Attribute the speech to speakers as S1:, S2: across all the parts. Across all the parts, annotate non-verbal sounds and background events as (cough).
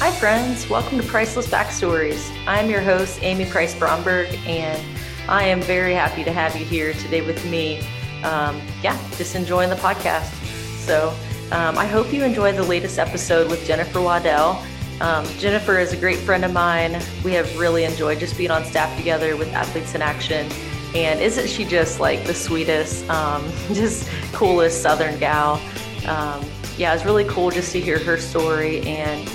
S1: Hi, friends. Welcome to Priceless Backstories. I'm your host, Amy Price Bromberg, and I am very happy to have you here today with me. Um, yeah, just enjoying the podcast. So, um, I hope you enjoyed the latest episode with Jennifer Waddell. Um, Jennifer is a great friend of mine. We have really enjoyed just being on staff together with Athletes in Action. And isn't she just like the sweetest, um, (laughs) just coolest Southern gal? Um, yeah, it's really cool just to hear her story and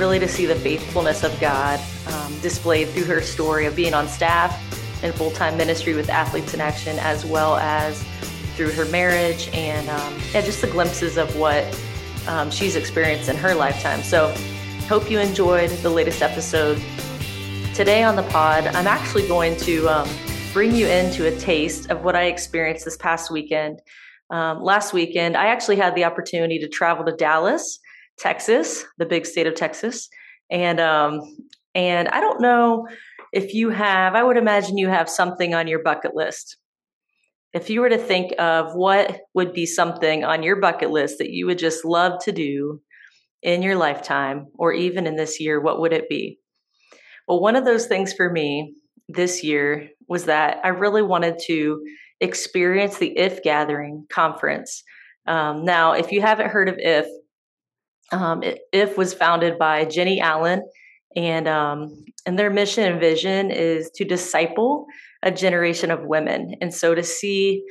S1: really to see the faithfulness of God um, displayed through her story of being on staff and full time ministry with Athletes in Action, as well as through her marriage and um, yeah, just the glimpses of what um, she's experienced in her lifetime. So, hope you enjoyed the latest episode. Today on the pod, I'm actually going to um, bring you into a taste of what I experienced this past weekend. Um, last weekend, I actually had the opportunity to travel to Dallas Texas, the big state of Texas. And um, and I don't know if you have, I would imagine you have something on your bucket list. If you were to think of what would be something on your bucket list that you would just love to do in your lifetime or even in this year, what would it be? Well, one of those things for me this year was that I really wanted to experience the IF Gathering conference. Um, now, if you haven't heard of IF, um, IF was founded by Jennie Allen, and um, and their mission and vision is to disciple a generation of women. And so to see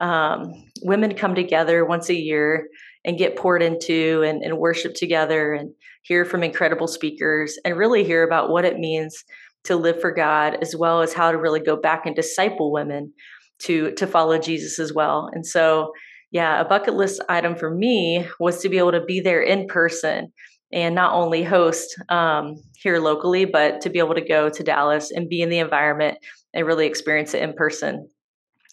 S1: um, women come together once a year and get poured into and, and worship together and hear from incredible speakers and really hear about what it means to live for God as well as how to really go back and disciple women to to follow Jesus as well. And so yeah, a bucket list item for me was to be able to be there in person and not only host um, here locally, but to be able to go to Dallas and be in the environment and really experience it in person.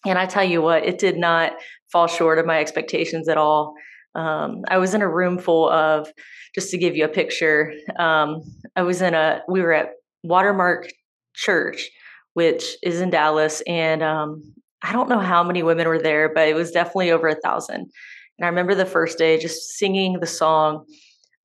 S1: And I tell you what, it did not fall short of my expectations at all. Um, I was in a room full of, just to give you a picture, um, I was in a, we were at Watermark Church, which is in Dallas, and um, I don't know how many women were there, but it was definitely over a thousand. And I remember the first day just singing the song,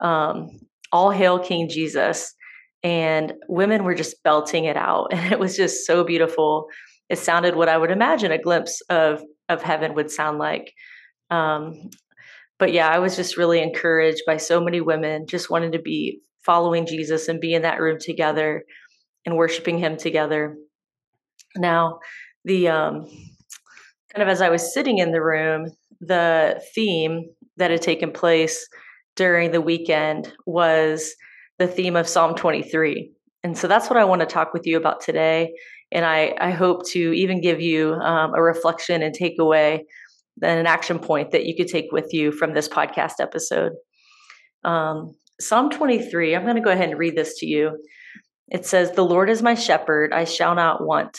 S1: um, All Hail King Jesus. And women were just belting it out. (laughs) And it was just so beautiful. It sounded what I would imagine a glimpse of, of heaven would sound like. Um, but yeah, I was just really encouraged by so many women just wanting to be following Jesus and be in that room together and worshiping him together. Now, the um, kind of as I was sitting in the room, the theme that had taken place during the weekend was the theme of Psalm 23. And so that's what I want to talk with you about today. And I, I hope to even give you um, a reflection and takeaway and an action point that you could take with you from this podcast episode. Um, Psalm 23, I'm going to go ahead and read this to you. It says, The Lord is my shepherd, I shall not want.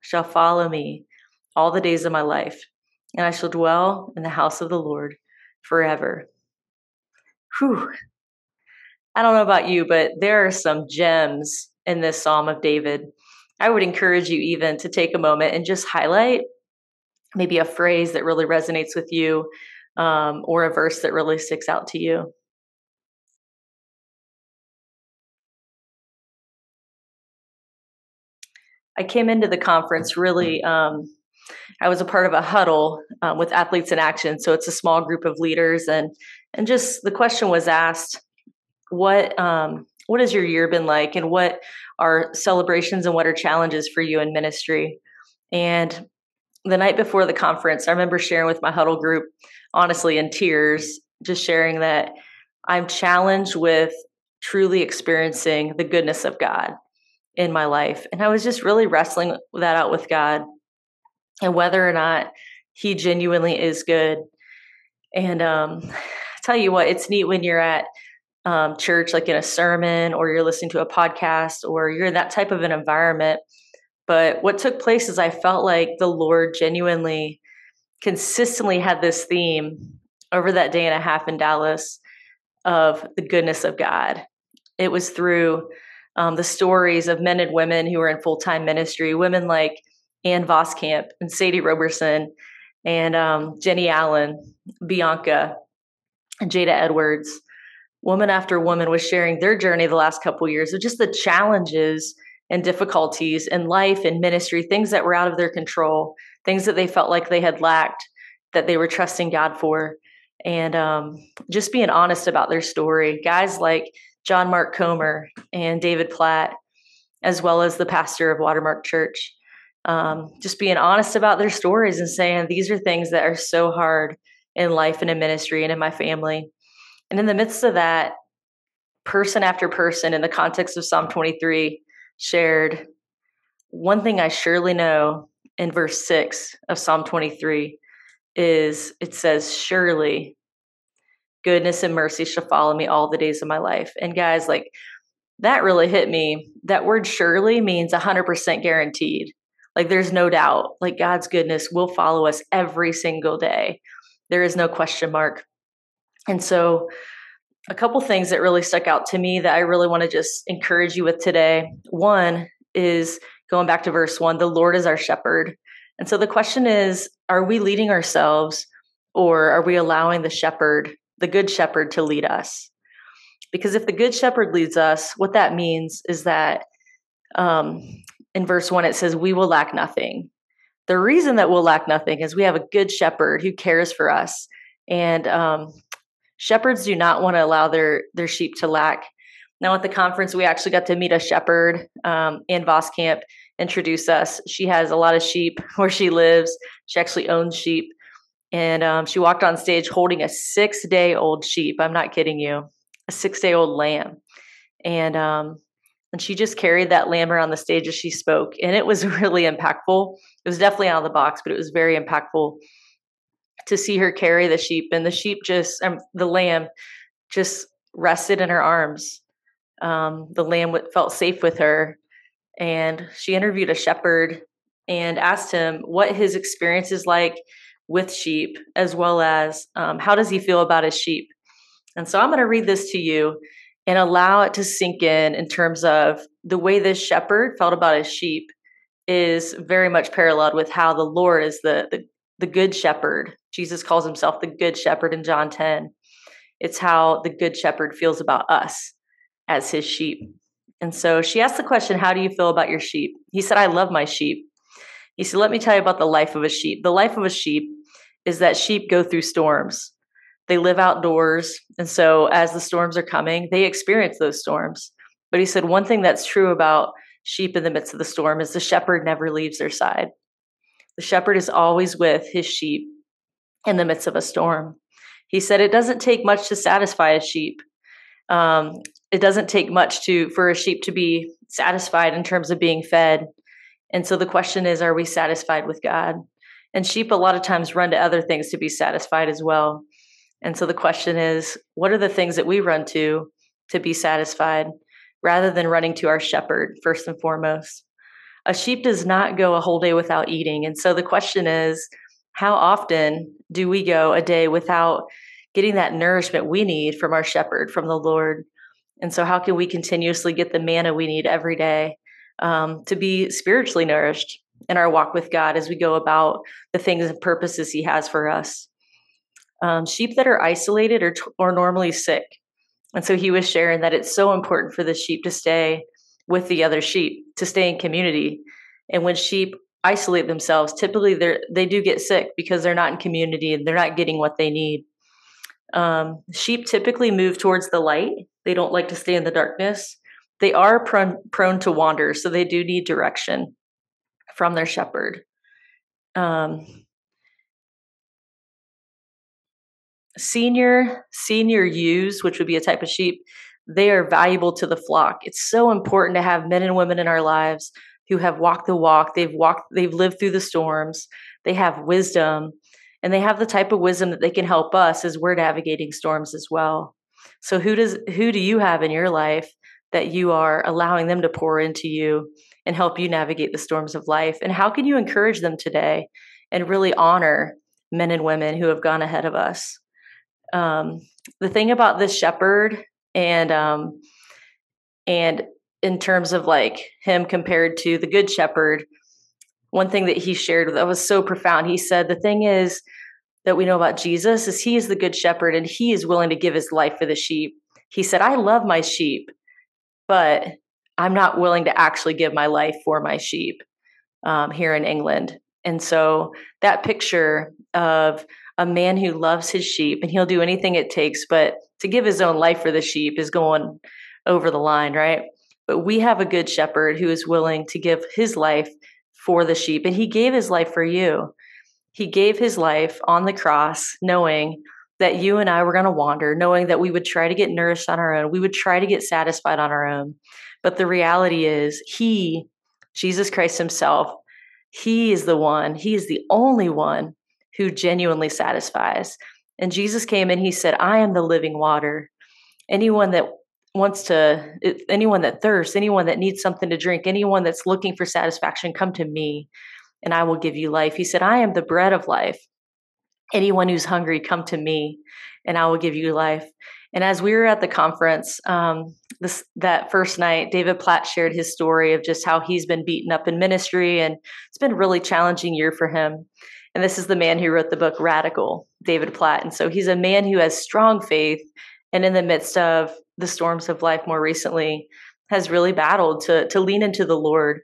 S1: shall follow me all the days of my life, and I shall dwell in the house of the Lord forever. Whew. I don't know about you, but there are some gems in this Psalm of David. I would encourage you even to take a moment and just highlight maybe a phrase that really resonates with you um, or a verse that really sticks out to you. I came into the conference really. Um, I was a part of a huddle um, with Athletes in Action, so it's a small group of leaders, and and just the question was asked, what um, what has your year been like, and what are celebrations and what are challenges for you in ministry? And the night before the conference, I remember sharing with my huddle group, honestly in tears, just sharing that I'm challenged with truly experiencing the goodness of God in my life. And I was just really wrestling that out with God and whether or not He genuinely is good. And um, (sighs) I tell you what, it's neat when you're at um, church, like in a sermon, or you're listening to a podcast, or you're in that type of an environment. But what took place is I felt like the Lord genuinely, consistently had this theme over that day and a half in Dallas of the goodness of God. It was through um, the stories of men and women who were in full time ministry, women like Ann Voskamp and Sadie Robertson and um, Jennie Allen, Bianca, and Jada Edwards. Woman after woman was sharing their journey the last couple years of just the challenges and difficulties in life and ministry, things that were out of their control, things that they felt like they had lacked, that they were trusting God for, and um, just being honest about their story. Guys like John Mark Comer and David Platt, as well as the pastor of Watermark Church um, just being honest about their stories and saying these are things that are so hard in life and in ministry and in my family. And in the midst of that, person after person in the context of Psalm 23 shared one thing I surely know in verse 6 of Psalm 23 is it says, Surely goodness and mercy shall follow me all the days of my life. And guys, like that really hit me. That word surely means 100% guaranteed. Like there's no doubt, like God's goodness will follow us every single day. There is no question mark. And so, a couple things that really stuck out to me that I really want to just encourage you with today. One is going back to verse one the Lord is our shepherd. And so the question is are we leading ourselves or are we allowing the shepherd, the good shepherd, to lead us? Because if the good shepherd leads us, what that means is that um, in verse one, it says, We will lack nothing. The reason that we'll lack nothing is we have a good shepherd who cares for us. And um, shepherds do not want to allow their, their sheep to lack. Now, at the conference, we actually got to meet a shepherd. Um, Ann Voskamp introduced us. She has a lot of sheep (laughs) where she lives. She actually owns sheep. And um, she walked on stage holding a six day old sheep. I'm not kidding you, a six day old lamb. And um, and she just carried that lamb around the stage as she spoke. And it was (laughs) really impactful. It was definitely out of the box but it was very impactful to see her carry the sheep. And the sheep just um, the lamb just rested in her arms. Um, the lamb felt safe with her. And she interviewed a shepherd and asked him what his experience is like with sheep as well as um, how does he feel about his sheep and so i'm going to read this to you and allow it to sink in in terms of the way this shepherd felt about his sheep is very much paralleled with how the Lord is the, the, the good shepherd. Jesus calls himself the good shepherd in John 10. It's how the good shepherd feels about us as his sheep. And so she asked the question, How do you feel about your sheep? He said, I love my sheep. He said, Let me tell you about the life of a sheep. The life of a sheep is that sheep go through storms. They live outdoors. And so as the storms are coming, they experience those storms. But he said one thing that's true about sheep in the midst of the storm is the shepherd never leaves their side. The shepherd is always with his sheep in the midst of a storm. He said it doesn't take much to satisfy a sheep. Um, it doesn't take much to for a sheep to be satisfied in terms of being fed. And so the question is, are we satisfied with God? And sheep a lot of times run to other things to be satisfied as well. And so the question is, what are the things that we run to to be satisfied rather than running to our shepherd first and foremost? A sheep does not go a whole day without eating. And so the question is, how often do we go a day without getting that nourishment we need from our shepherd, from the Lord? And so, how can we continuously get the manna we need every day um, to be spiritually nourished in our walk with God as we go about the things and purposes He has for us? um, sheep that are isolated or, or normally sick. And so he was sharing that it's so important for the sheep to stay with the other sheep, to stay in community. And when sheep isolate themselves, typically they they do get sick because they're not in community and they're not getting what they need. Um, sheep typically move towards the light. They don't like to stay in the darkness. They are prone, prone to wander, so they do need direction from their shepherd. Um, senior senior ewes, which would be a type of sheep, they are valuable to the flock. It's so important to have men and women in our lives who have walked the walk. They've walked, they've lived through the storms. They have wisdom, and they have the type of wisdom that they can help us as we're navigating storms as well. So who does who do you have in your life that you are allowing them to pour into you and help you navigate the storms of life? And how can you encourage them today and really honor men and women who have gone ahead of us? Um, the thing about this shepherd and um, and in terms of like him compared to the good shepherd, one thing that he shared that was so profound. He said, The thing is that we know about Jesus is he is the good shepherd and he is willing to give his life for the sheep. He said, I love my sheep, but I'm not willing to actually give my life for my sheep um, here in England. And so that picture of a man who loves his sheep and he'll do anything it takes, but to give his own life for the sheep is going over the line, right? But we have a good shepherd who is willing to give his life for the sheep. And he gave his life for you. He gave his life on the cross, knowing that you and I were going to wander, knowing that we would try to get nourished on our own. We would try to get satisfied on our own. But the reality is, He, Jesus Christ Himself, He is the one, He is the only one who genuinely satisfies. And Jesus came and He said, I am the living water. Anyone that wants to anyone that thirsts anyone that needs something to drink anyone that's looking for satisfaction come to me and i will give you life he said i am the bread of life anyone who's hungry come to me and i will give you life. And as we were at the conference um, this that first night david platt shared his story of just how he's been beaten up in ministry and it's been a really challenging year for him. And this is the man who wrote the book radical david platt. And so he's a man who has strong faith and in the midst of the storms of life more recently has really battled to to lean into the Lord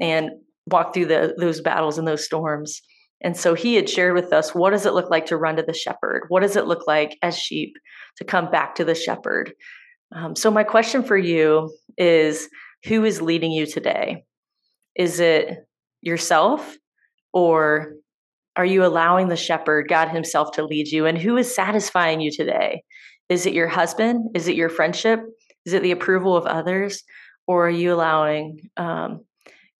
S1: and walk through the, those battles and those storms. And so he had shared with us what does it look like to run to the shepherd? What does it look like as sheep to come back to the shepherd? Um, so, my question for you is who is leading you today? Is it yourself or are you allowing the shepherd, God Himself, to lead you? And who is satisfying you today? Is it your husband? Is it your friendship? Is it the approval of others? Or are you allowing um,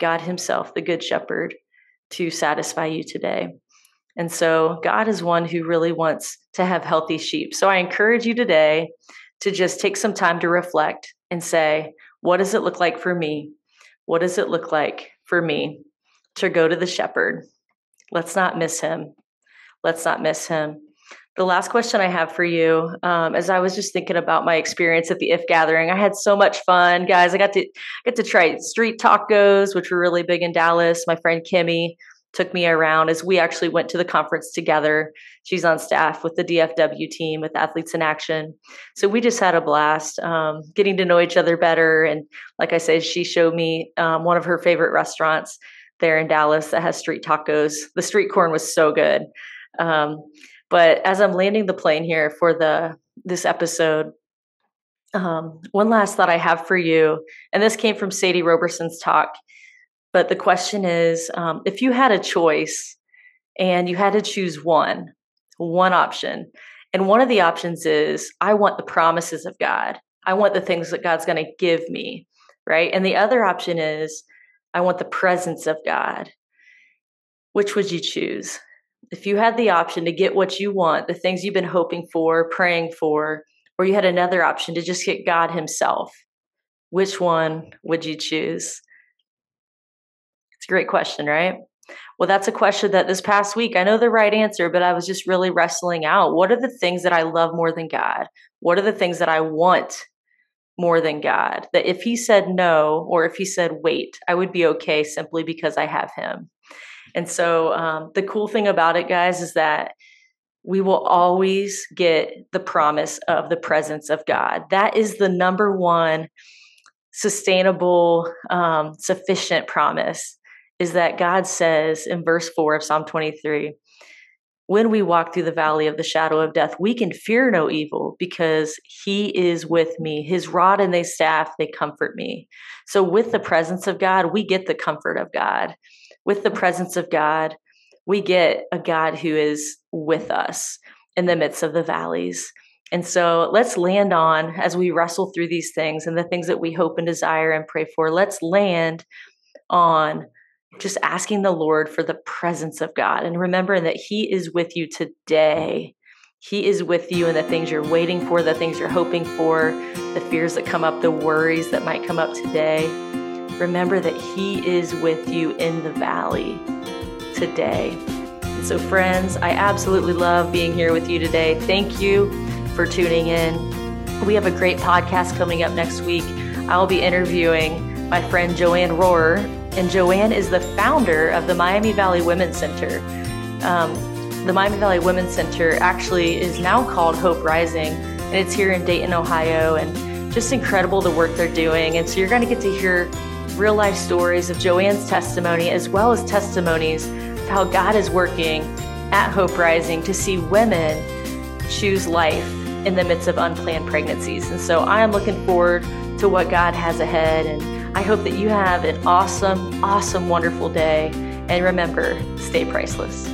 S1: God Himself, the Good Shepherd, to satisfy you today? And so, God is one who really wants to have healthy sheep. So, I encourage you today to just take some time to reflect and say, what does it look like for me? What does it look like for me to go to the shepherd? Let's not miss him. Let's not miss him. The last question I have for you, um, as I was just thinking about my experience at the IF gathering, I had so much fun, guys. I got to get to try street tacos, which were really big in Dallas. My friend Kimmy took me around as we actually went to the conference together. She's on staff with the DFW team with Athletes in Action. So we just had a blast um, getting to know each other better. And like I said, she showed me um, one of her favorite restaurants there in Dallas that has street tacos. The street corn was so good. Um, but as I'm landing the plane here for the this episode, um, one last thought I have for you, and this came from Sadie Robertson's talk. But the question is, um, if you had a choice and you had to choose one, one option, and one of the options is, I want the promises of God. I want the things that God's going to give me, right? And the other option is, I want the presence of God. Which would you choose? If you had the option to get what you want, the things you've been hoping for, praying for, or you had another option to just get God Himself, which one would you choose? It's a great question, right? Well, that's a question that this past week, I know the right answer, but I was just really wrestling out. What are the things that I love more than God? What are the things that I want more than God? That if He said no, or if He said wait, I would be okay simply because I have Him. And so um, the cool thing about it, guys, is that we will always get the promise of the presence of God. That is the number one sustainable, um, sufficient promise is that God says in verse 4 of Psalm 23 when we walk through the valley of the shadow of death, we can fear no evil because he is with me. His rod and they staff, they comfort me. So, with the presence of God, we get the comfort of God with the presence of God, we get a God who is with us in the midst of the valleys. And so let's land on as we wrestle through these things and the things that we hope and desire and pray for. Let's land on just asking the Lord for the presence of God and remembering that He is with you today. He is with you in the things you're waiting for, the things you're hoping for, the fears that come up, the worries that might come up today. Remember that He is with you in the valley today. So, friends, I absolutely love being here with you today. Thank you for tuning in. We have a great podcast coming up next week. I'll be interviewing my friend Joanne Rohrer, and Joanne is the founder of the Miami Valley Women's Center. Um, the Miami Valley Women's Center actually is now called Hope Rising, and it's here in Dayton, Ohio, and just incredible the work they're doing. And so you're going to get to hear real life stories of Joanne's testimony as well as testimonies of how God is working at Hope Rising to see women choose life in the midst of unplanned pregnancies. And so I am looking forward to what God has ahead. And I hope that you have an awesome, awesome, wonderful day. And remember, stay priceless.